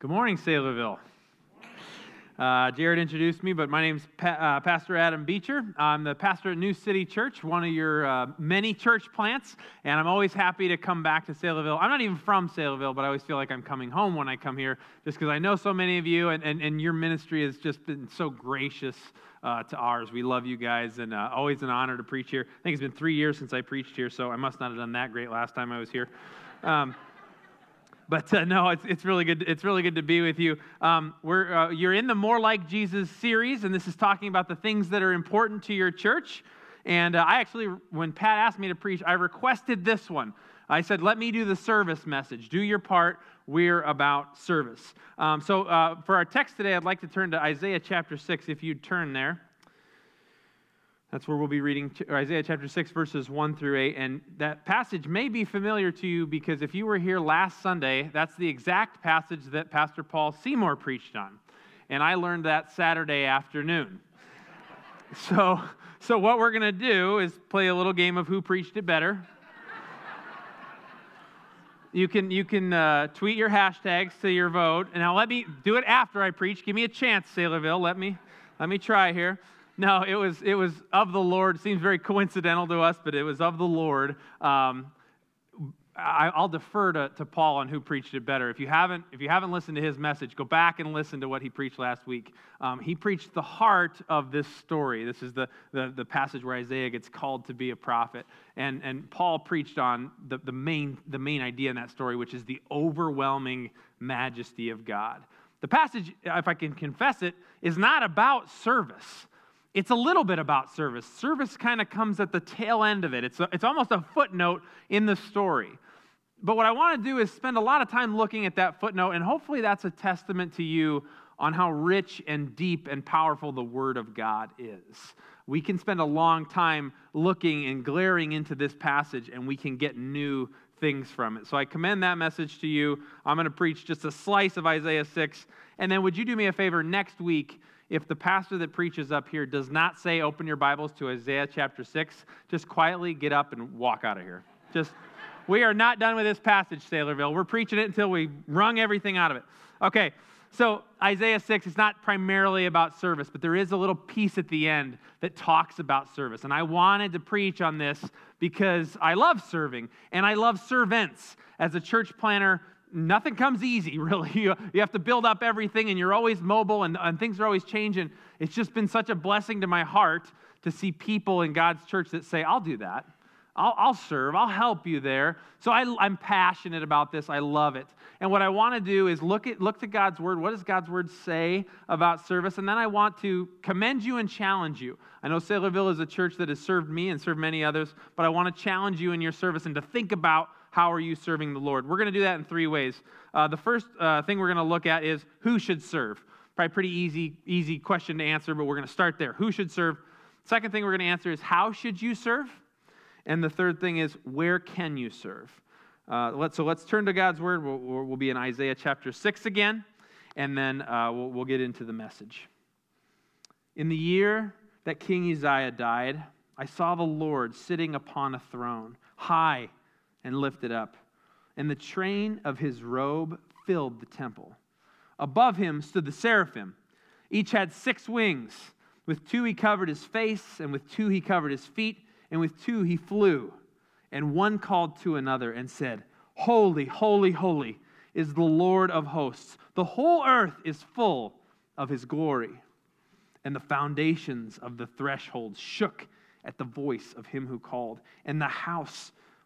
Good morning, Saylorville. Uh, Jared introduced me, but my name's pa- uh, Pastor Adam Beecher. I'm the pastor at New City Church, one of your uh, many church plants, and I'm always happy to come back to Saylorville. I'm not even from Saylorville, but I always feel like I'm coming home when I come here, just because I know so many of you, and, and, and your ministry has just been so gracious uh, to ours. We love you guys, and uh, always an honor to preach here. I think it's been three years since I preached here, so I must not have done that great last time I was here. Um, but uh, no, it's, it's really good. It's really good to be with you. Um, we're uh, you're in the More Like Jesus series, and this is talking about the things that are important to your church. And uh, I actually, when Pat asked me to preach, I requested this one. I said, "Let me do the service message. Do your part. We're about service." Um, so uh, for our text today, I'd like to turn to Isaiah chapter six. If you'd turn there. That's where we'll be reading Isaiah chapter 6, verses 1 through 8. And that passage may be familiar to you because if you were here last Sunday, that's the exact passage that Pastor Paul Seymour preached on. And I learned that Saturday afternoon. so, so, what we're going to do is play a little game of who preached it better. You can, you can uh, tweet your hashtags to your vote. And now let me do it after I preach. Give me a chance, Saylorville. Let me, let me try here. No, it was, it was of the Lord. Seems very coincidental to us, but it was of the Lord. Um, I, will defer to, to Paul on who preached it better. If you haven't, if you haven't listened to his message, go back and listen to what he preached last week. Um, he preached the heart of this story. This is the, the, the, passage where Isaiah gets called to be a prophet. And, and Paul preached on the, the, main, the main idea in that story, which is the overwhelming majesty of God. The passage, if I can confess it, is not about service it's a little bit about service. Service kind of comes at the tail end of it, it's, a, it's almost a footnote in the story. But what I want to do is spend a lot of time looking at that footnote, and hopefully that's a testament to you on how rich and deep and powerful the Word of God is. We can spend a long time looking and glaring into this passage, and we can get new things from it. So I commend that message to you. I'm going to preach just a slice of Isaiah 6. And then, would you do me a favor next week? If the pastor that preaches up here does not say, open your Bibles to Isaiah chapter 6, just quietly get up and walk out of here. Just, we are not done with this passage, Saylorville. We're preaching it until we wrung everything out of it. Okay, so Isaiah 6 is not primarily about service, but there is a little piece at the end that talks about service. And I wanted to preach on this because I love serving and I love servants. As a church planter, nothing comes easy, really. You, you have to build up everything, and you're always mobile, and, and things are always changing. It's just been such a blessing to my heart to see people in God's church that say, I'll do that. I'll, I'll serve. I'll help you there. So I, I'm passionate about this. I love it. And what I want to do is look at look to God's word. What does God's word say about service? And then I want to commend you and challenge you. I know Saylorville is a church that has served me and served many others, but I want to challenge you in your service and to think about how are you serving the Lord? We're going to do that in three ways. Uh, the first uh, thing we're going to look at is who should serve. Probably pretty easy, easy question to answer, but we're going to start there. Who should serve? Second thing we're going to answer is how should you serve? And the third thing is where can you serve? Uh, let's, so let's turn to God's word. We'll, we'll, be in Isaiah chapter 6 again, and then uh, we'll, we'll get into the message. In the year that King Uzziah died, I saw the Lord sitting upon a throne, high and lifted up, and the train of his robe filled the temple. Above him stood the seraphim. Each had six wings. With two he covered his face, and with two he covered his feet, and with two he flew. And one called to another and said, Holy, holy, holy is the Lord of hosts. The whole earth is full of his glory. And the foundations of the threshold shook at the voice of him who called, and the house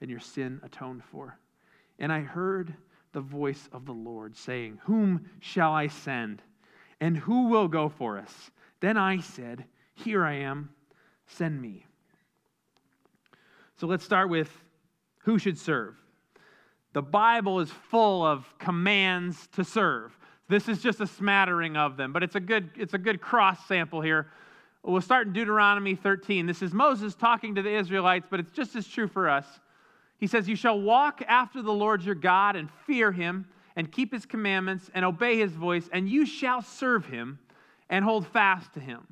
and your sin atoned for. And I heard the voice of the Lord saying, Whom shall I send? And who will go for us? Then I said, Here I am, send me. So let's start with who should serve. The Bible is full of commands to serve. This is just a smattering of them, but it's a good, it's a good cross sample here. We'll start in Deuteronomy 13. This is Moses talking to the Israelites, but it's just as true for us. He says, You shall walk after the Lord your God and fear him and keep his commandments and obey his voice, and you shall serve him and hold fast to him.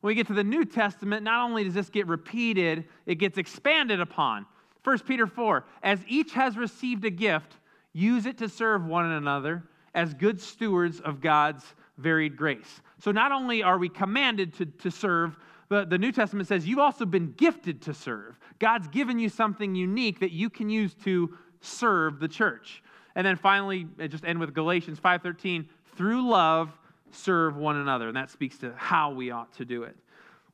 When we get to the New Testament, not only does this get repeated, it gets expanded upon. 1 Peter 4 As each has received a gift, use it to serve one another as good stewards of God's varied grace. So not only are we commanded to, to serve, but the New Testament says you've also been gifted to serve. God's given you something unique that you can use to serve the church. And then finally, just end with Galatians 5:13, through love serve one another. And that speaks to how we ought to do it.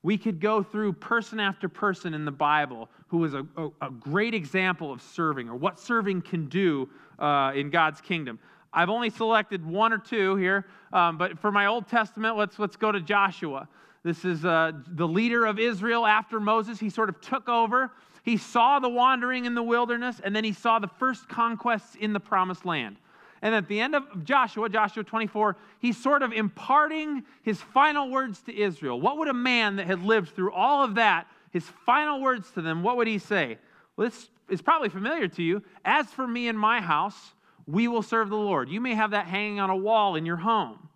We could go through person after person in the Bible who is a, a, a great example of serving or what serving can do uh, in God's kingdom. I've only selected one or two here, um, but for my Old Testament, let's, let's go to Joshua. This is uh, the leader of Israel after Moses. He sort of took over. He saw the wandering in the wilderness, and then he saw the first conquests in the promised land. And at the end of Joshua, Joshua 24, he's sort of imparting his final words to Israel. What would a man that had lived through all of that, his final words to them, what would he say? Well, this is probably familiar to you. As for me and my house, we will serve the Lord. You may have that hanging on a wall in your home.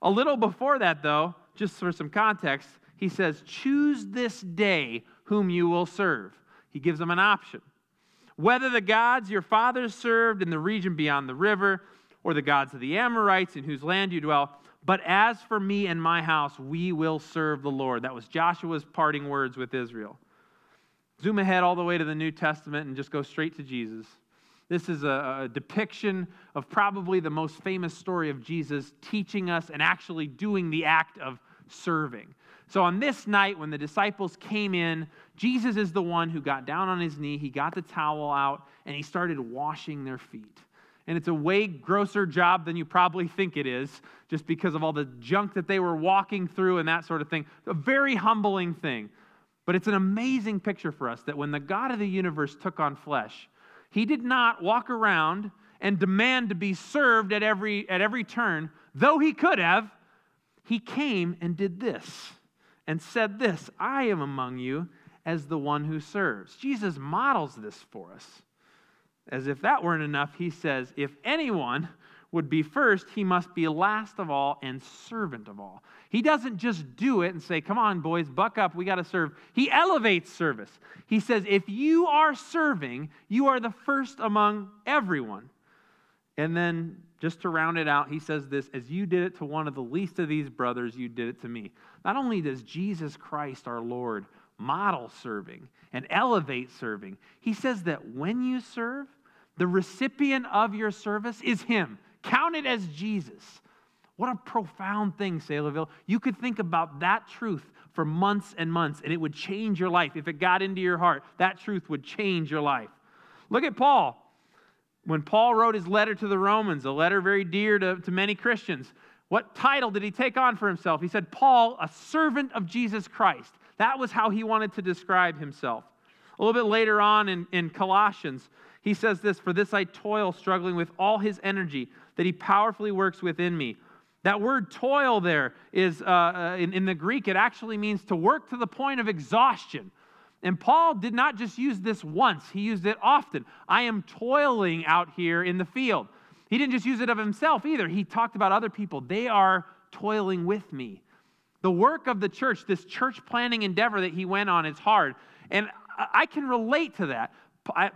A little before that, though, just for some context, he says, Choose this day whom you will serve. He gives them an option. Whether the gods your fathers served in the region beyond the river, or the gods of the Amorites in whose land you dwell, but as for me and my house, we will serve the Lord. That was Joshua's parting words with Israel. Zoom ahead all the way to the New Testament and just go straight to Jesus. This is a, a, depiction of probably the most famous story of Jesus teaching us and actually doing the act of serving. So, on this night, when the disciples came in, Jesus is the one who got down on his knee, he got the towel out, and he started washing their feet. And it's a way grosser job than you probably think it is, just because of all the junk that they were walking through and that sort of thing. A very humbling thing. But it's an amazing picture for us that when the God of the universe took on flesh, he did not walk around and demand to be served at every, at every turn, though he could have. He came and did this and said this I am among you as the one who serves. Jesus models this for us. As if that weren't enough, he says, If anyone would be first, he must be last of all and servant of all. He doesn't just do it and say, Come on, boys, buck up, we got to serve. He elevates service. He says, If you are serving, you are the first among everyone. And then, just to round it out, he says this As you did it to one of the least of these brothers, you did it to me. Not only does Jesus Christ, our Lord, model serving and elevate serving, he says that when you serve, the recipient of your service is him. Count it as Jesus. What a profound thing, Saylorville. You could think about that truth for months and months, and it would change your life. If it got into your heart, that truth would change your life. Look at Paul. When Paul wrote his letter to the Romans, a letter very dear to, to many Christians, what title did he take on for himself? He said, Paul, a servant of Jesus Christ. That was how he wanted to describe himself. A little bit later on in, in Colossians, he says this For this I toil, struggling with all his energy that he powerfully works within me. That word toil there is, uh, uh, in, in the Greek, it actually means to work to the point of exhaustion. And Paul did not just use this once, he used it often. I am toiling out here in the field. He didn't just use it of himself either. He talked about other people. They are toiling with me. The work of the church, this church planting endeavor that he went on, is hard. And I can relate to that.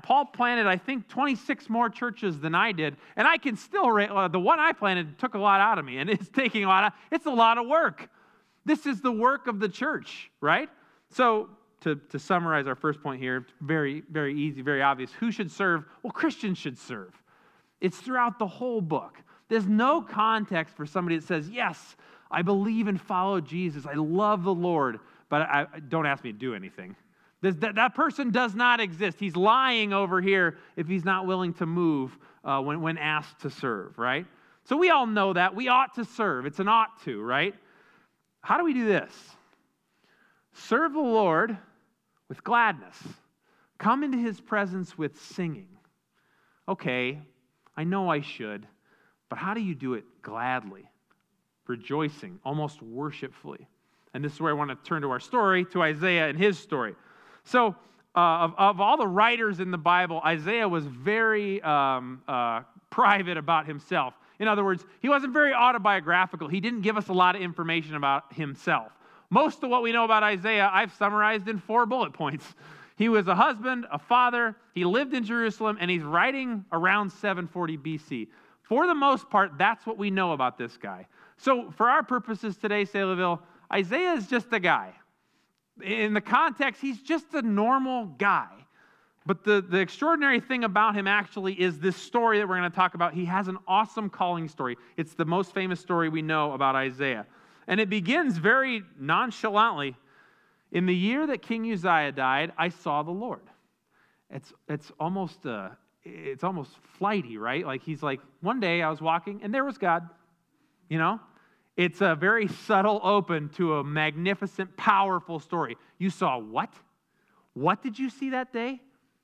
Paul planted, I think, 26 more churches than I did, and I can still, uh, the one I planted took a lot out of me, and it's taking a lot of, it's a lot of work. This is the work of the church, right? So, to, to summarize our first point here, very, very easy, very obvious. Who should serve? Well, Christians should serve. It's throughout the whole book. There's no context for somebody that says, Yes, I believe and follow Jesus. I love the Lord, but I, don't ask me to do anything. That, that person does not exist. He's lying over here if he's not willing to move uh, when, when asked to serve, right? So we all know that. We ought to serve. It's an ought to, right? How do we do this? Serve the Lord with gladness. Come into his presence with singing. Okay, I know I should, But how do you do it gladly, rejoicing, almost worshipfully? And this is where I want to turn to our story, to Isaiah and his story. So, uh, of, of, all the writers in the Bible, Isaiah was very um, uh, private about himself. In other words, he wasn't very autobiographical. He didn't give us a lot of information about himself. Most of what we know about Isaiah, I've summarized in four bullet points. He was a husband, a father, he lived in Jerusalem, and he's writing around 740 BC. For the most part, that's what we know about this guy. So, for our purposes today, Saylorville, Isaiah is just a guy. In the context, he's just a normal guy. But the, the extraordinary thing about him actually is this story that we're going to talk about. He has an awesome calling story. It's the most famous story we know about Isaiah. And it begins very nonchalantly. In the year that King Uzziah died, I saw the Lord. It's, it's almost uh, it's almost flighty, right? Like he's like, one day I was walking and there was God. You know, it's a very subtle open to a magnificent, powerful story. You saw what? What did you see that day?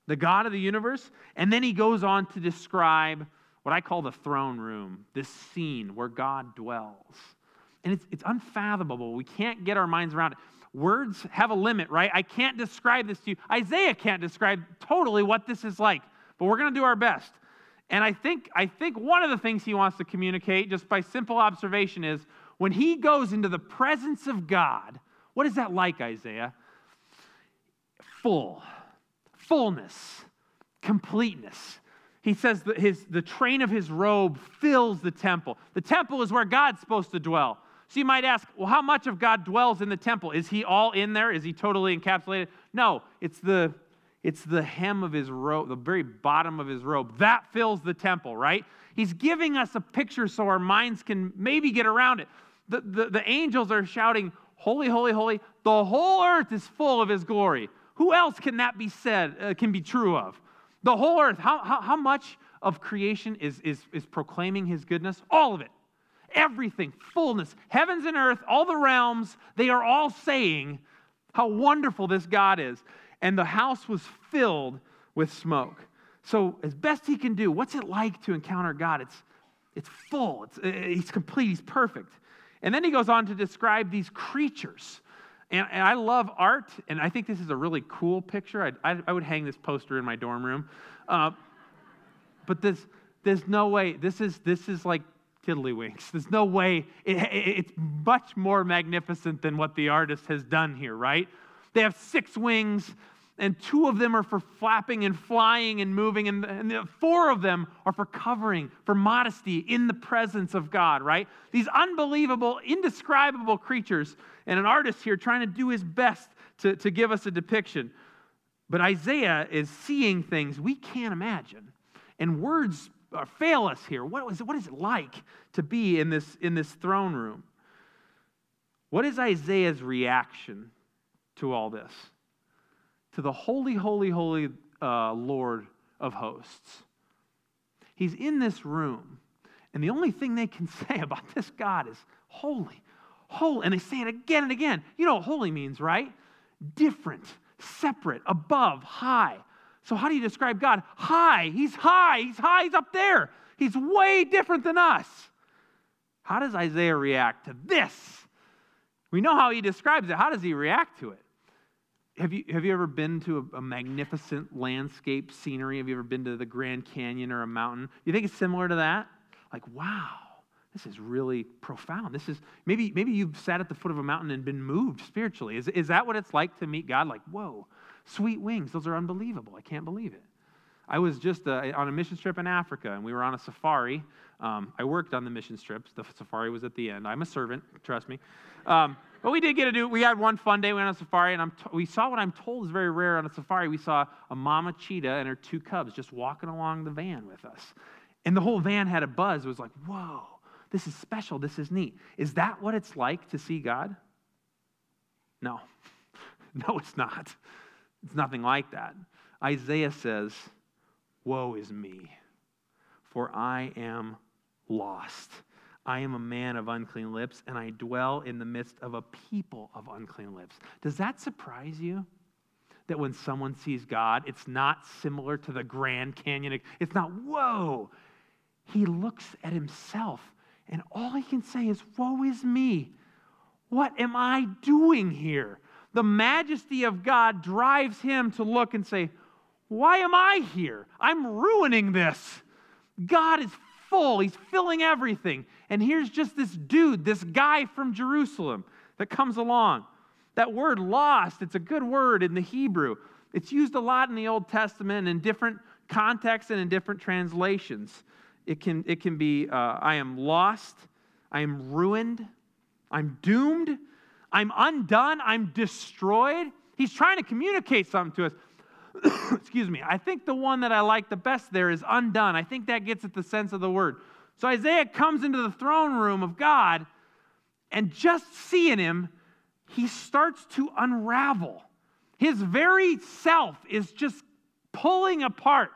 The God of the universe? And then he goes on to describe what I call the throne room, this scene where God dwells. And it's, it's unfathomable. We can't get our minds around it. Words have a limit, right? I can't describe this to you. Isaiah can't describe totally what this is like, but we're going to do our best. And I think, I think one of the things he wants to communicate, just by simple observation, is when he goes into the presence of God, what is that like, Isaiah? Full, fullness, completeness. He says that his, the train of his robe fills the temple. The temple is where God's supposed to dwell. So you might ask, well, how much of God dwells in the temple? Is he all in there? Is he totally encapsulated? No, it's the it's the hem of his robe, the very bottom of his robe. That fills the temple, right? He's giving us a picture so our minds can maybe get around it. The, the, the angels are shouting, Holy, holy, holy. The whole earth is full of his glory. Who else can that be said, uh, can be true of? The whole earth. How, how, how much of creation is, is, is proclaiming his goodness? All of it. Everything, fullness, heavens and earth, all the realms, they are all saying how wonderful this God is and the house was filled with smoke. So, as best he can do, what's it like to encounter God? It's, it's full, it's, uh, he's complete, he's perfect. And then he goes on to describe these creatures. And, and I love art, and I think this is a really cool picture. I, I, I would hang this poster in my dorm room. Uh, but this, there's no way, this is, this is like tiddlywinks. There's no way, it, it, it's much more magnificent than what the artist has done here, right? They have six wings, and two of them are for flapping and flying and moving, and, and the four of them are for covering, for modesty in the presence of God, right? These unbelievable, indescribable creatures, and an artist here trying to do his best to, to give us a depiction. But Isaiah is seeing things we can't imagine. And words uh, fail us here. What is, what is it like to be in this, in this throne room? What is Isaiah's reaction to all this? To the holy, holy, holy uh, Lord of hosts. He's in this room, and the only thing they can say about this God is holy, holy. And they say it again and again. You know what holy means, right? Different, separate, above, high. So, how do you describe God? High. He's high. He's high. He's up there. He's way different than us. How does Isaiah react to this? We know how he describes it. How does he react to it? Have you, have you ever been to a, a, magnificent landscape scenery? Have you ever been to the Grand Canyon or a mountain? You think it's similar to that? Like, wow, this is really profound. This is maybe maybe you've sat at the foot of a mountain and been moved spiritually. Is, is that what it's like to meet God? Like, whoa, sweet wings, those are unbelievable. I can't believe it. I was just uh, on a mission trip in Africa, and we were on a safari. Um, I worked on the mission trips. The safari was at the end. I'm a servant, trust me. Um, but we did get to do, we had one fun day. We went on a safari, and t- we saw what I'm told is very rare on a safari. We saw a mama cheetah and her two cubs just walking along the van with us. And the whole van had a buzz. It was like, whoa, this is special. This is neat. Is that what it's like to see God? No. No, it's not. It's nothing like that. Isaiah says, Woe is me, for I am lost. I am a man of unclean lips, and I dwell in the midst of a people of unclean lips. Does that surprise you? That when someone sees God, it's not similar to the Grand Canyon. It's not, whoa, he looks at himself and all he can say is, Woe is me. What am I doing here? The majesty of God drives him to look and say, Why am I here? I'm ruining this. God is full, he's filling everything. And here's just this dude, this guy from Jerusalem that comes along. That word lost, it's a good word in the Hebrew. It's used a lot in the Old Testament in different contexts and in different translations. It can, it can be uh, I am lost, I am ruined, I'm doomed, I'm undone, I'm destroyed. He's trying to communicate something to us. Excuse me. I think the one that I like the best there is undone. I think that gets at the sense of the word. So Isaiah comes into the throne room of God, and just seeing him, he starts to unravel. His very self is just pulling apart.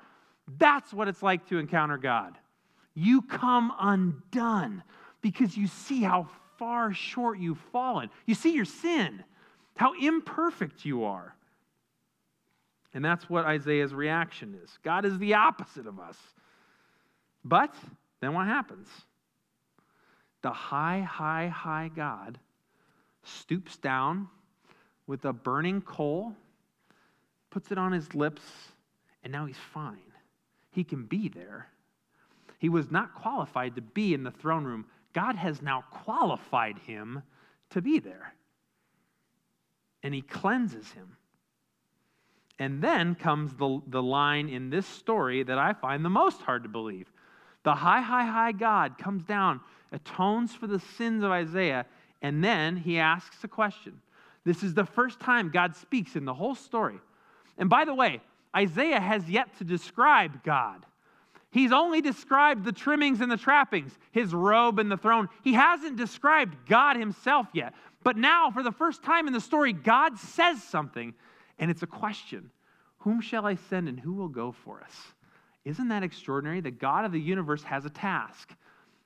That's what it's like to encounter God. You come undone because you see how far short you've fallen. You see your sin, how imperfect you are. And that's what Isaiah's reaction is. God is the opposite of us. But then what happens? The high, high, high God stoops down with a burning coal, puts it on his lips, and now he's fine. He can be there. He was not qualified to be in the throne room God has now qualified him to be there. And he cleanses him. And then comes the, the line in this story that I find the most hard to believe. The high, high, high God comes down, atones for the sins of Isaiah, and then he asks a question. This is the first time God speaks in the whole story. And by the way, Isaiah has yet to describe God. He's only described the trimmings and the trappings, his robe and the throne. He hasn't described God himself yet. But now, for the first time in the story, God says something, and it's a question Whom shall I send and who will go for us? Isn't that extraordinary? The God of the universe has a task.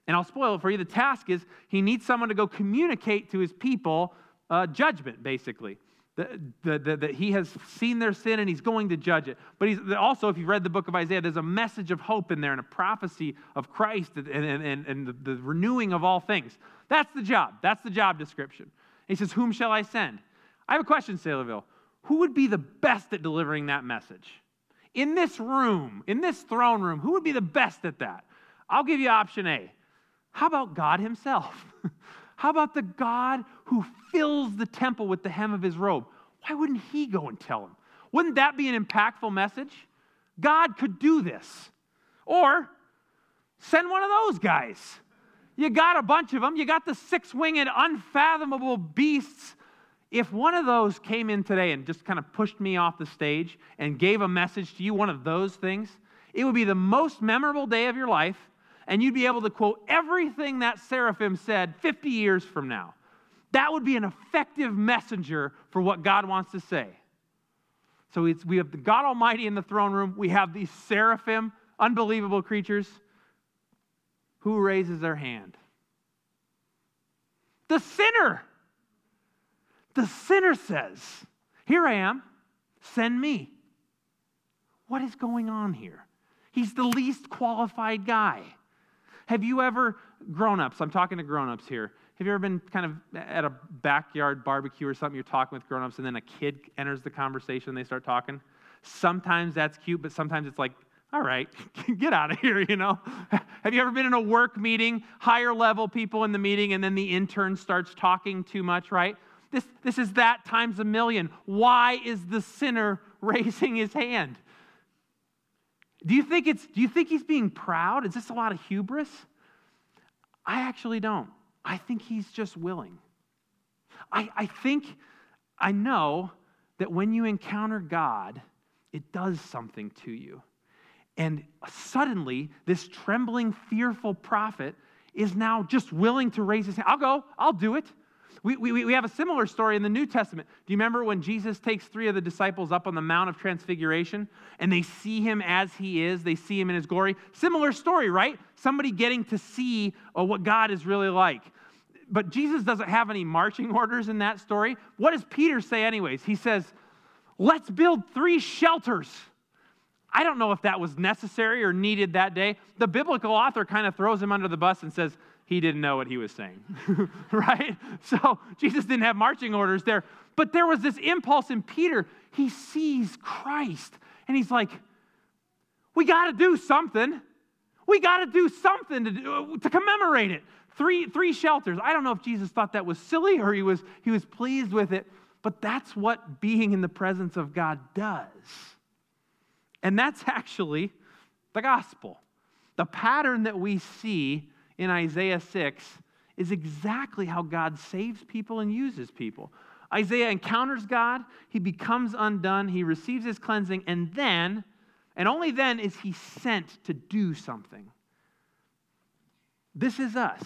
And I'll spoil it for you. The task is he needs someone to go communicate to his people uh, judgment, basically that he has seen their sin and he's going to judge it. But he's, also, if you've read the book of Isaiah, there's a message of hope in there and a prophecy of Christ and, and, and, and the, the renewing of all things. That's the job. That's the job description. He says, Whom shall I send? I have a question, Saylorville. Who would be the best at delivering that message? In this room, in this throne room, who would be the best at that? I'll give you option A. How about God Himself? How about the God who fills the temple with the hem of his robe? Why wouldn't he go and tell him? Wouldn't that be an impactful message? God could do this. Or send one of those guys. You got a bunch of them, you got the six winged, unfathomable beasts. If one of those came in today and just kind of pushed me off the stage and gave a message to you, one of those things, it would be the most memorable day of your life and you'd be able to quote everything that seraphim said 50 years from now. That would be an effective messenger for what God wants to say. So we have the God Almighty in the throne room. We have these seraphim, unbelievable creatures. Who raises their hand? The sinner. The sinner says, Here I am, send me. What is going on here? He's the least qualified guy. Have you ever, grown ups, I'm talking to grown ups here. Have you ever been kind of at a backyard barbecue or something? You're talking with grown ups, and then a kid enters the conversation and they start talking? Sometimes that's cute, but sometimes it's like, all right, get out of here, you know? Have you ever been in a work meeting, higher level people in the meeting, and then the intern starts talking too much, right? This, this is that times a million. Why is the sinner raising his hand? Do you think it's do you think he's being proud? Is this a lot of hubris? I actually don't. I think he's just willing. I, I think I know that when you encounter God, it does something to you. And suddenly, this trembling, fearful prophet is now just willing to raise his hand. I'll go, I'll do it. We, we, we have a similar story in the New Testament. Do you remember when Jesus takes three of the disciples up on the Mount of Transfiguration and they see him as he is? They see him in his glory. Similar story, right? Somebody getting to see uh, what God is really like. But Jesus doesn't have any marching orders in that story. What does Peter say, anyways? He says, Let's build three shelters I don't know if that was necessary or needed that day. The biblical author kind of throws him under the bus and says he didn't know what he was saying, right? So Jesus didn't have marching orders there. But there was this impulse in Peter. He sees Christ and he's like, we got to do something. We got to do something to, do, to commemorate it. Three, three shelters. I don't know if Jesus thought that was silly or he was, he was pleased with it, but that's what being in the presence of God does. And that's actually the gospel. The pattern that we see in Isaiah 6 is exactly how God saves people and uses people. Isaiah encounters God, he becomes undone, he receives his cleansing, and then, and only then, is he sent to do something. This is us.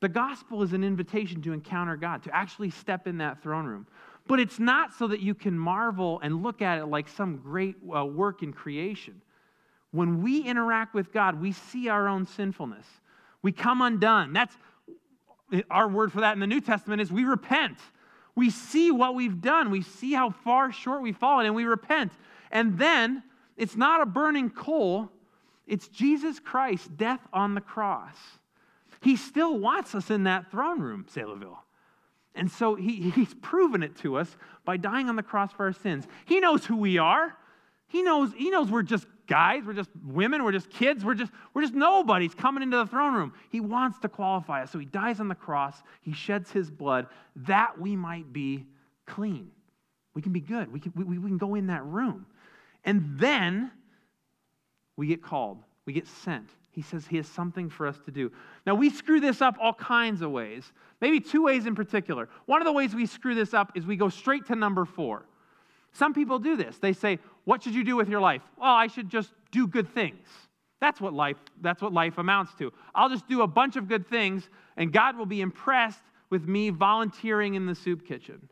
The gospel is an invitation to encounter God, to actually step in that throne room. But it's not so that you can marvel and look at it like some great uh, work in creation. When we interact with God, we see our own sinfulness. We come undone. That's our word for that in the New Testament is we repent. We see what we've done. We see how far short we've fallen and we repent. And then it's not a burning coal, it's Jesus Christ, death on the cross. He still wants us in that throne room, Saylorville. And so he, he's proven it to us by dying on the cross for our sins. He knows who we are. He knows, he knows we're just guys, we're just women, we're just kids, we're just, we're just nobodies coming into the throne room. He wants to qualify us. So he dies on the cross, he sheds his blood that we might be clean. We can be good. We can, we, we can go in that room. And then we get called, we get sent. He says he has something for us to do. Now, we screw this up all kinds of ways, maybe two ways in particular. One of the ways we screw this up is we go straight to number four. Some people do this. They say, What should you do with your life? Well, I should just do good things. That's what life, that's what life amounts to. I'll just do a bunch of good things, and God will be impressed with me volunteering in the soup kitchen.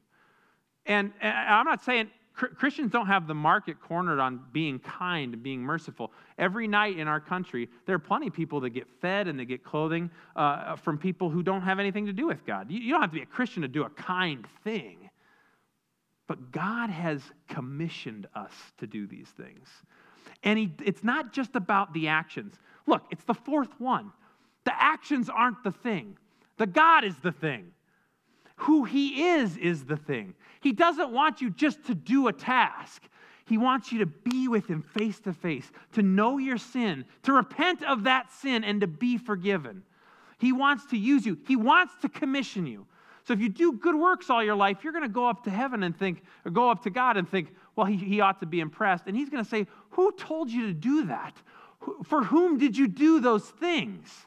And, and I'm not saying Christians don't have the market cornered on being kind and being merciful. Every night in our country, there are plenty of people that get fed and they get clothing uh, from people who don't have anything to do with God. You, you don't have to be a Christian to do a kind thing. But God has commissioned us to do these things. And he, it's not just about the actions. Look, it's the fourth one. The actions aren't the thing, the God is the thing. Who He is, is the thing. He doesn't want you just to do a task. He wants you to be with Him face to face, to know your sin, to repent of that sin, and to be forgiven. He wants to use you, He wants to commission you. So if you do good works all your life, you're going to go up to heaven and think, or go up to God and think, well, he, he ought to be impressed. And He's going to say, Who told you to do that? For whom did you do those things?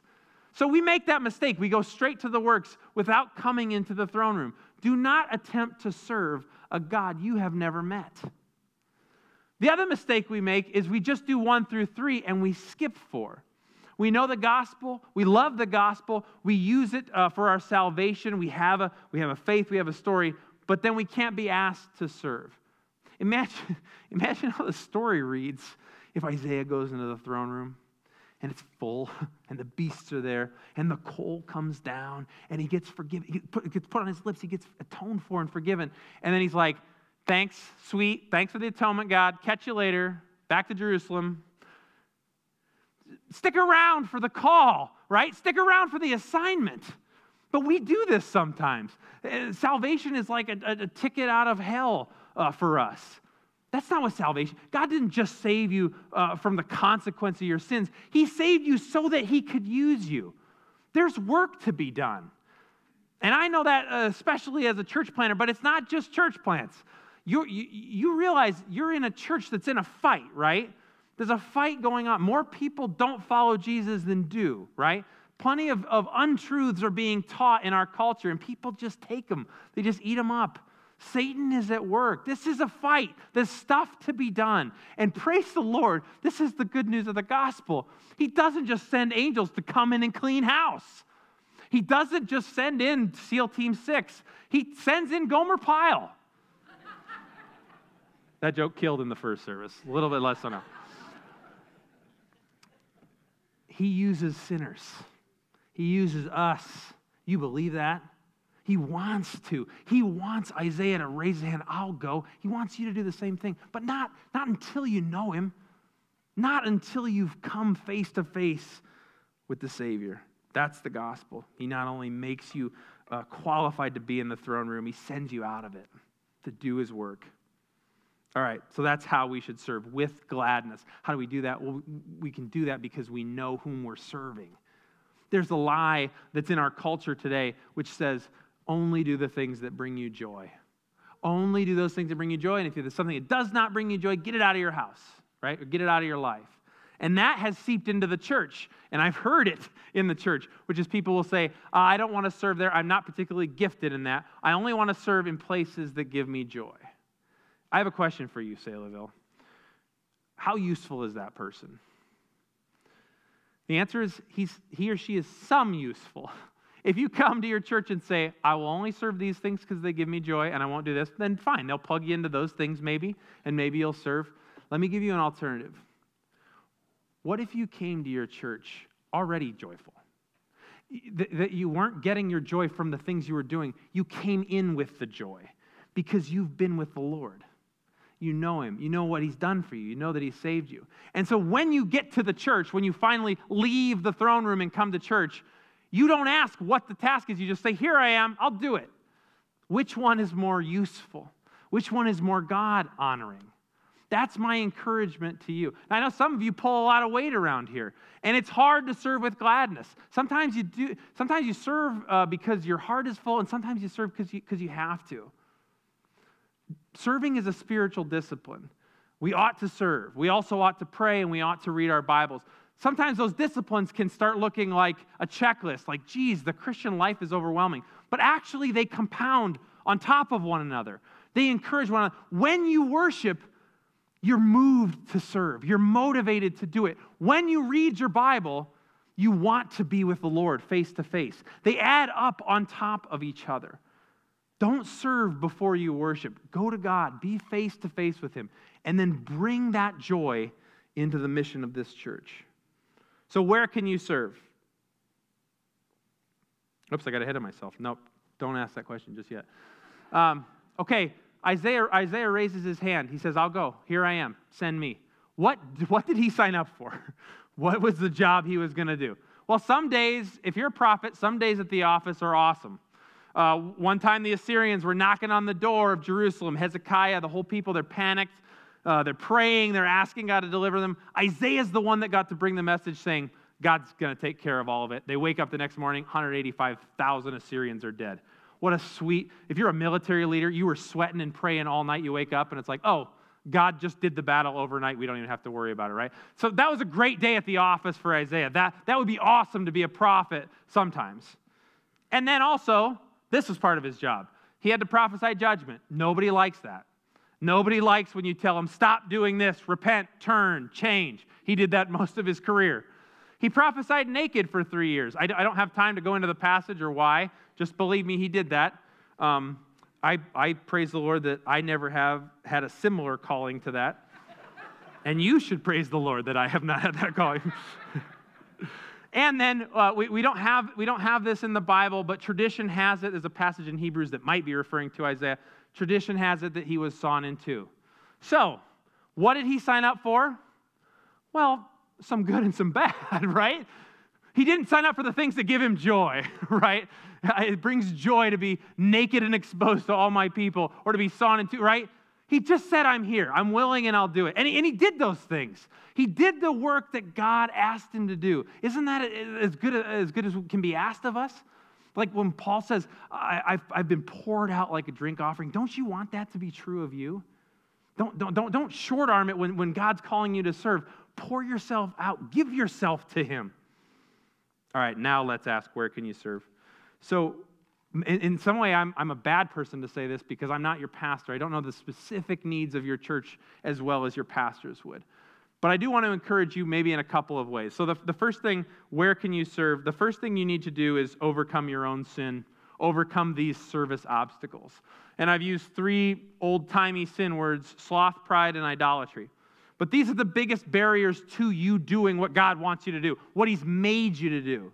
So we make that mistake. We go straight to the works without coming into the throne room. Do not attempt to serve a God you have never met. The other mistake we make is we just do one through three and we skip four. We know the gospel. We love the gospel. We use it uh, for our salvation. We have, a, we have a faith. We have a story. But then we can't be asked to serve. Imagine, imagine how the story reads if Isaiah goes into the throne room and it's full, and the beasts are there, and the coal comes down, and he gets forgiven. He gets put on his lips, he gets atoned for and forgiven. And then he's like, Thanks, sweet. Thanks for the atonement, God. Catch you later. Back to Jerusalem. Stick around for the call, right? Stick around for the assignment. But we do this sometimes. Uh, salvation is like a, a, ticket out of hell uh, for us. That's not what salvation. God didn't just save you uh, from the consequence of your sins. He saved you so that He could use you. There's work to be done. And I know that uh, especially as a church planter, but it's not just church plants. You, you, you realize you're in a church that's in a fight, right? There's a fight going on. More people don't follow Jesus than do, right? Plenty of, of untruths are being taught in our culture, and people just take them, they just eat them up. Satan is at work. This is a fight. There's stuff to be done. And praise the Lord, this is the good news of the gospel. He doesn't just send angels to come in and clean house. He doesn't just send in SEAL Team 6. He sends in Gomer Pyle. that joke killed in the first service. A little bit less so now. He uses sinners. He uses us. You believe that? He wants to. He wants Isaiah to raise his hand. I'll go. He wants you to do the same thing, but not, not until you know him. Not until you've come face to face with the Savior. That's the gospel. He not only makes you uh, qualified to be in the throne room, he sends you out of it to do his work. All right, so that's how we should serve with gladness. How do we do that? Well, we can do that because we know whom we're serving. There's a lie that's in our culture today which says, only do the things that bring you joy. Only do those things that bring you joy. And if there's something that does not bring you joy, get it out of your house, right? Or get it out of your life. And that has seeped into the church. And I've heard it in the church, which is people will say, I don't want to serve there. I'm not particularly gifted in that. I only want to serve in places that give me joy. I have a question for you, Saylorville. How useful is that person? The answer is he's, he or she is some useful. If you come to your church and say, I will only serve these things because they give me joy and I won't do this, then fine. They'll plug you into those things maybe, and maybe you'll serve. Let me give you an alternative. What if you came to your church already joyful? That you weren't getting your joy from the things you were doing. You came in with the joy because you've been with the Lord. You know Him. You know what He's done for you. You know that He saved you. And so when you get to the church, when you finally leave the throne room and come to church, you don't ask what the task is. You just say, Here I am, I'll do it. Which one is more useful? Which one is more God honoring? That's my encouragement to you. I know some of you pull a lot of weight around here, and it's hard to serve with gladness. Sometimes you do. Sometimes you serve uh, because your heart is full, and sometimes you serve because you, because you have to. Serving is a spiritual discipline. We ought to serve. We also ought to pray, and we ought to read our Bibles. Sometimes those disciplines can start looking like a checklist, like, geez, the Christian life is overwhelming. But actually, they compound on top of one another. They encourage one another. When you worship, you're moved to serve, you're motivated to do it. When you read your Bible, you want to be with the Lord face to face. They add up on top of each other. Don't serve before you worship. Go to God, be face to face with Him, and then bring that joy into the mission of this church. So, where can you serve? Oops, I got ahead of myself. Nope, don't ask that question just yet. Um, okay, Isaiah, Isaiah raises his hand. He says, I'll go. Here I am. Send me. What, what did he sign up for? What was the job he was going to do? Well, some days, if you're a prophet, some days at the office are awesome. Uh, one time the Assyrians were knocking on the door of Jerusalem. Hezekiah, the whole people, they're panicked. Uh, they're praying. They're asking God to deliver them. Isaiah's the one that got to bring the message saying, God's going to take care of all of it. They wake up the next morning, 185,000 Assyrians are dead. What a sweet, if you're a military leader, you were sweating and praying all night, you wake up and it's like, oh, God just did the battle overnight. We don't even have to worry about it, right? So that was a great day at the office for Isaiah. That, that would be awesome to be a prophet sometimes. And then also, this was part of his job. He had to prophesy judgment. Nobody likes that. Nobody likes when you tell them, stop doing this, repent, turn, change. He did that most of his career. He prophesied naked for three years. I, don't have time to go into the passage or why. Just believe me, he did that. Um, I, I praise the Lord that I never have had a similar calling to that. and you should praise the Lord that I have not had that calling. and then uh, we, we, don't have, we don't have this in the Bible, but tradition has it. There's a passage in Hebrews that might be referring to Isaiah. Tradition has it that he was sawn in two. So, what did he sign up for? Well, some good and some bad, right? He didn't sign up for the things that give him joy, right? It brings joy to be naked and exposed to all my people or to be sawn in two, right? He just said, I'm here. I'm willing and I'll do it. And he, and he did those things. He did the work that God asked him to do. Isn't that as good as, good as can be asked of us? Like when Paul says, I, have I've been poured out like a drink offering, don't you want that to be true of you? Don't, don't, don't, don't short arm it when, when God's calling you to serve pour yourself out, give yourself to Him. All right, now let's ask where can you serve? So, in, in some way, I'm, I'm a bad person to say this because I'm not your pastor. I don't know the specific needs of your church as well as your pastors would. But I do want to encourage you maybe in a couple of ways. So, the, the first thing, where can you serve? The first thing you need to do is overcome your own sin, overcome these service obstacles. And I've used three old timey sin words sloth, pride, and idolatry. But these are the biggest barriers to you doing what God wants you to do, what He's made you to do.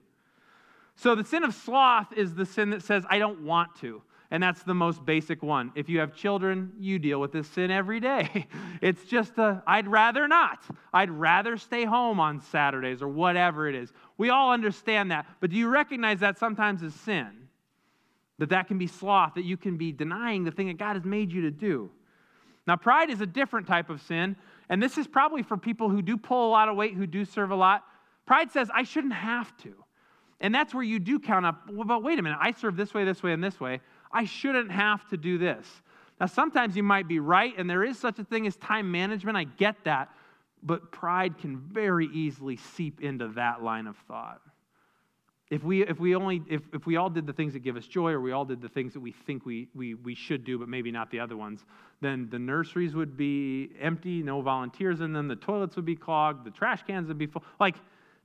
So the sin of sloth is the sin that says, I don't want to. And that's the most basic one. If you have children, you deal with this sin every day. It's just a, I'd rather not. I'd rather stay home on Saturdays or whatever it is. We all understand that. But do you recognize that sometimes is sin? That that can be sloth, that you can be denying the thing that God has made you to do. Now, pride is a different type of sin. And this is probably for people who do pull a lot of weight, who do serve a lot. Pride says, I shouldn't have to. And that's where you do count up, well, but wait a minute, I serve this way, this way, and this way. I shouldn't have to do this. Now, sometimes you might be right, and there is such a thing as time management. I get that. But pride can very easily seep into that line of thought. If we, if we only if, if we all did the things that give us joy or we all did the things that we think we, we, we should do but maybe not the other ones then the nurseries would be empty no volunteers in them the toilets would be clogged the trash cans would be full like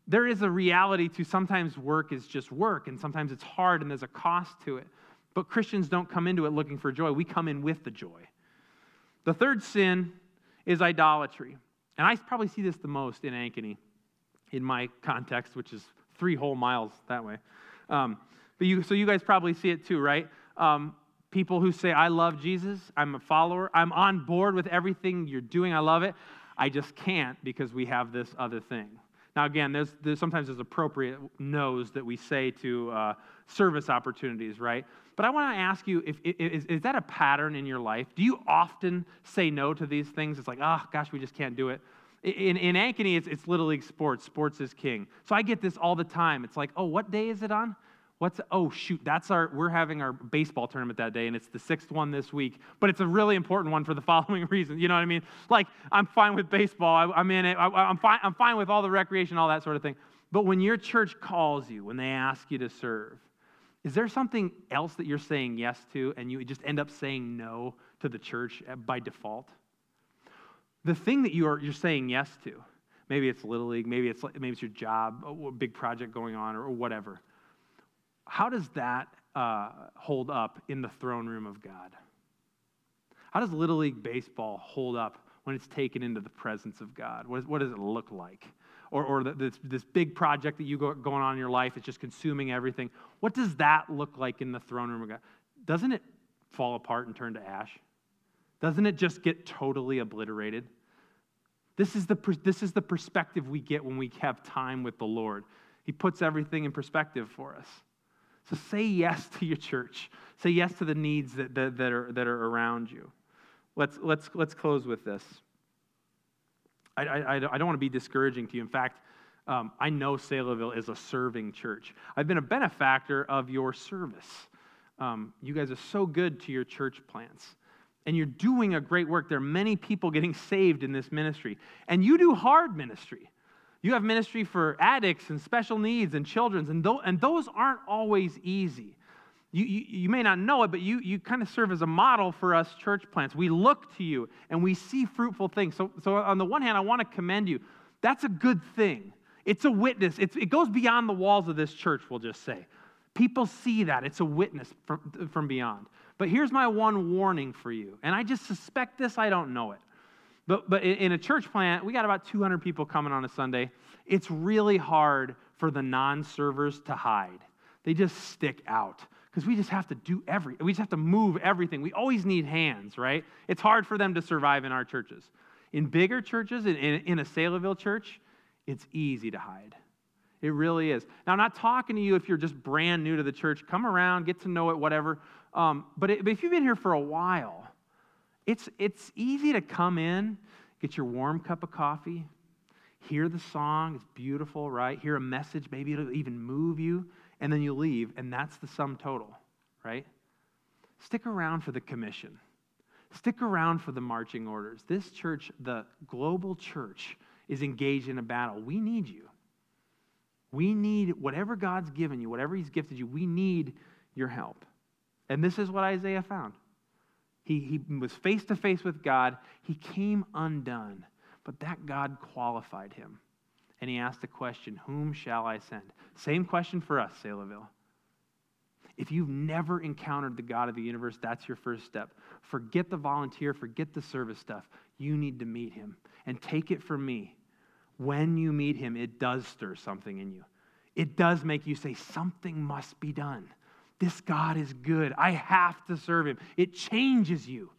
there is a reality to sometimes work is just work and sometimes it's hard and there's a cost to it but christians don't come into it looking for joy we come in with the joy the third sin is idolatry and i probably see this the most in ankeny in my context which is three whole miles that way. Um, but you, so you guys probably see it too, right? Um, people who say, I love Jesus, I'm a follower, I'm on board with everything you're doing, I love it. I just can't because we have this other thing. Now, again, there's, there's sometimes there's appropriate no's that we say to uh, service opportunities, right? But I want to ask you, if, is, is that a pattern in your life? Do you often say no to these things? It's like, oh, gosh, we just can't do it. In, in Ankeny, it's, it's Little League sports. Sports is king. So I get this all the time. It's like, oh, what day is it on? What's, oh, shoot, that's our, we're having our baseball tournament that day, and it's the sixth one this week. But it's a really important one for the following reason. You know what I mean? Like, I'm fine with baseball. I, am in it. I, am fine, I'm fine with all the recreation, all that sort of thing. But when your church calls you, when they ask you to serve, is there something else that you're saying yes to, and you just end up saying no to the church eh, by default? the thing that you are you're saying yes to maybe it's little league maybe it's maybe it's your job a big project going on or, whatever how does that uh, hold up in the throne room of god how does little league baseball hold up when it's taken into the presence of god what, is, what does it look like or, or this, this big project that you go going on in your life is just consuming everything what does that look like in the throne room of god doesn't it fall apart and turn to ash doesn't it just get totally obliterated? This is, the, this is the perspective we get when we have time with the Lord. He puts everything in perspective for us. So say yes to your church. Say yes to the needs that, that, that, are, that are around you. Let's, let's, let's close with this. I, I, I don't want to be discouraging to you. In fact, um, I know Saylorville is a serving church. I've been a benefactor of your service. Um, you guys are so good to your church plants and you're doing a great work. There are many people getting saved in this ministry. And you do hard ministry. You have ministry for addicts and special needs and children's, and, th- and those aren't always easy. You, you, you, may not know it, but you, you kind of serve as a model for us church plants. We look to you and we see fruitful things. So, so on the one hand, I want to commend you. That's a good thing. It's a witness. It's, it goes beyond the walls of this church, we'll just say. People see that. It's a witness from, from beyond. But here's my one warning for you. And I just suspect this, I don't know it. But, but in a church plant, we got about 200 people coming on a Sunday. It's really hard for the non servers to hide. They just stick out because we just have to do every, we just have to move everything. We always need hands, right? It's hard for them to survive in our churches. In bigger churches, in, in, in a Saylorville church, it's easy to hide. It really is. Now, I'm not talking to you if you're just brand new to the church. Come around, get to know it, whatever. Um, but, it, but if you've been here for a while, it's, it's easy to come in, get your warm cup of coffee, hear the song, it's beautiful, right? Hear a message, maybe it'll even move you, and then you leave, and that's the sum total, right? Stick around for the commission. Stick around for the marching orders. This church, the global church, is engaged in a battle. We need you. We need whatever God's given you, whatever He's gifted you, we need your help. And this is what Isaiah found. He, he was face to face with God. He came undone, but that God qualified him. And he asked the question, Whom shall I send? Same question for us, Saylorville. If you've never encountered the God of the universe, that's your first step. Forget the volunteer, forget the service stuff. You need to meet him. And take it from me. When you meet him, it does stir something in you. It does make you say, Something must be done. This God is good. I have to serve him. It changes you.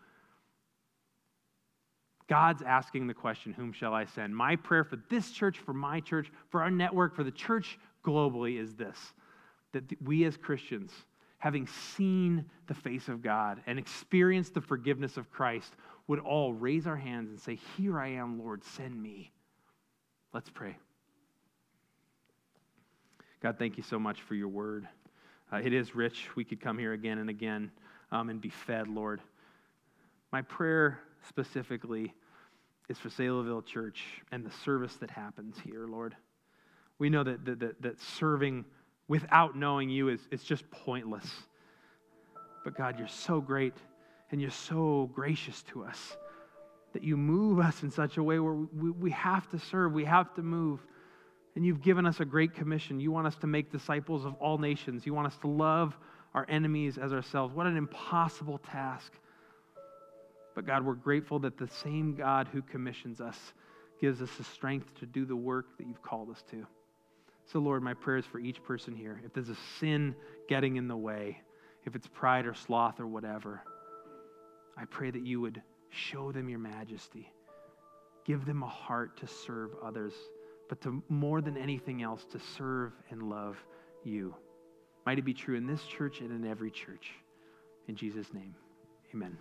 God's asking the question, Whom shall I send? My prayer for this church, for my church, for our network, for the church globally is this that we as Christians, having seen the face of God and experienced the forgiveness of Christ, would all raise our hands and say, Here I am, Lord, send me. Let's pray. God, thank you so much for your word. Uh, it is rich. We could come here again and again um, and be fed, Lord. My prayer specifically is for Saylorville Church and the service that happens here, Lord. We know that, that, that, serving without knowing you is, is just pointless. But God, you're so great and you're so gracious to us that you move us in such a way where we, we have to serve, we have to move. And you've given us a great commission. You want us to make disciples of all nations. You want us to love our enemies as ourselves. What an impossible task. But God, we're grateful that the same God who commissions us gives us the strength to do the work that you've called us to. So, Lord, my prayer is for each person here. If there's a sin getting in the way, if it's pride or sloth or whatever, I pray that you would show them your majesty. Give them a heart to serve others, but to more than anything else, to serve and love you. Might it be true in this church and in every church. In Jesus' name, amen.